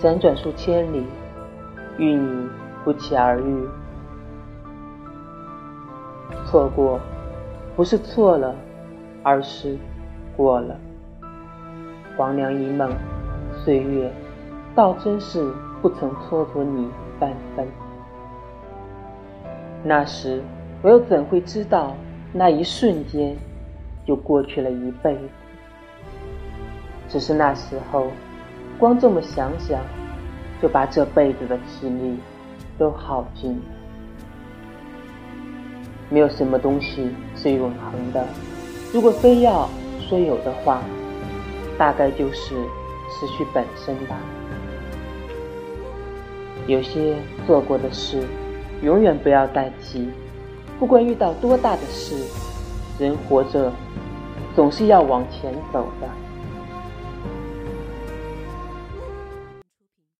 辗转数千里，与你不期而遇。错过，不是错了，而是过了。黄粱一梦，岁月，倒真是不曾蹉跎你半分。那时，我又怎会知道，那一瞬间，就过去了一辈子。只是那时候，光这么想想，就把这辈子的气力都耗尽。没有什么东西是永恒的，如果非要说有的话，大概就是失去本身吧。有些做过的事，永远不要再提。不管遇到多大的事，人活着总是要往前走的。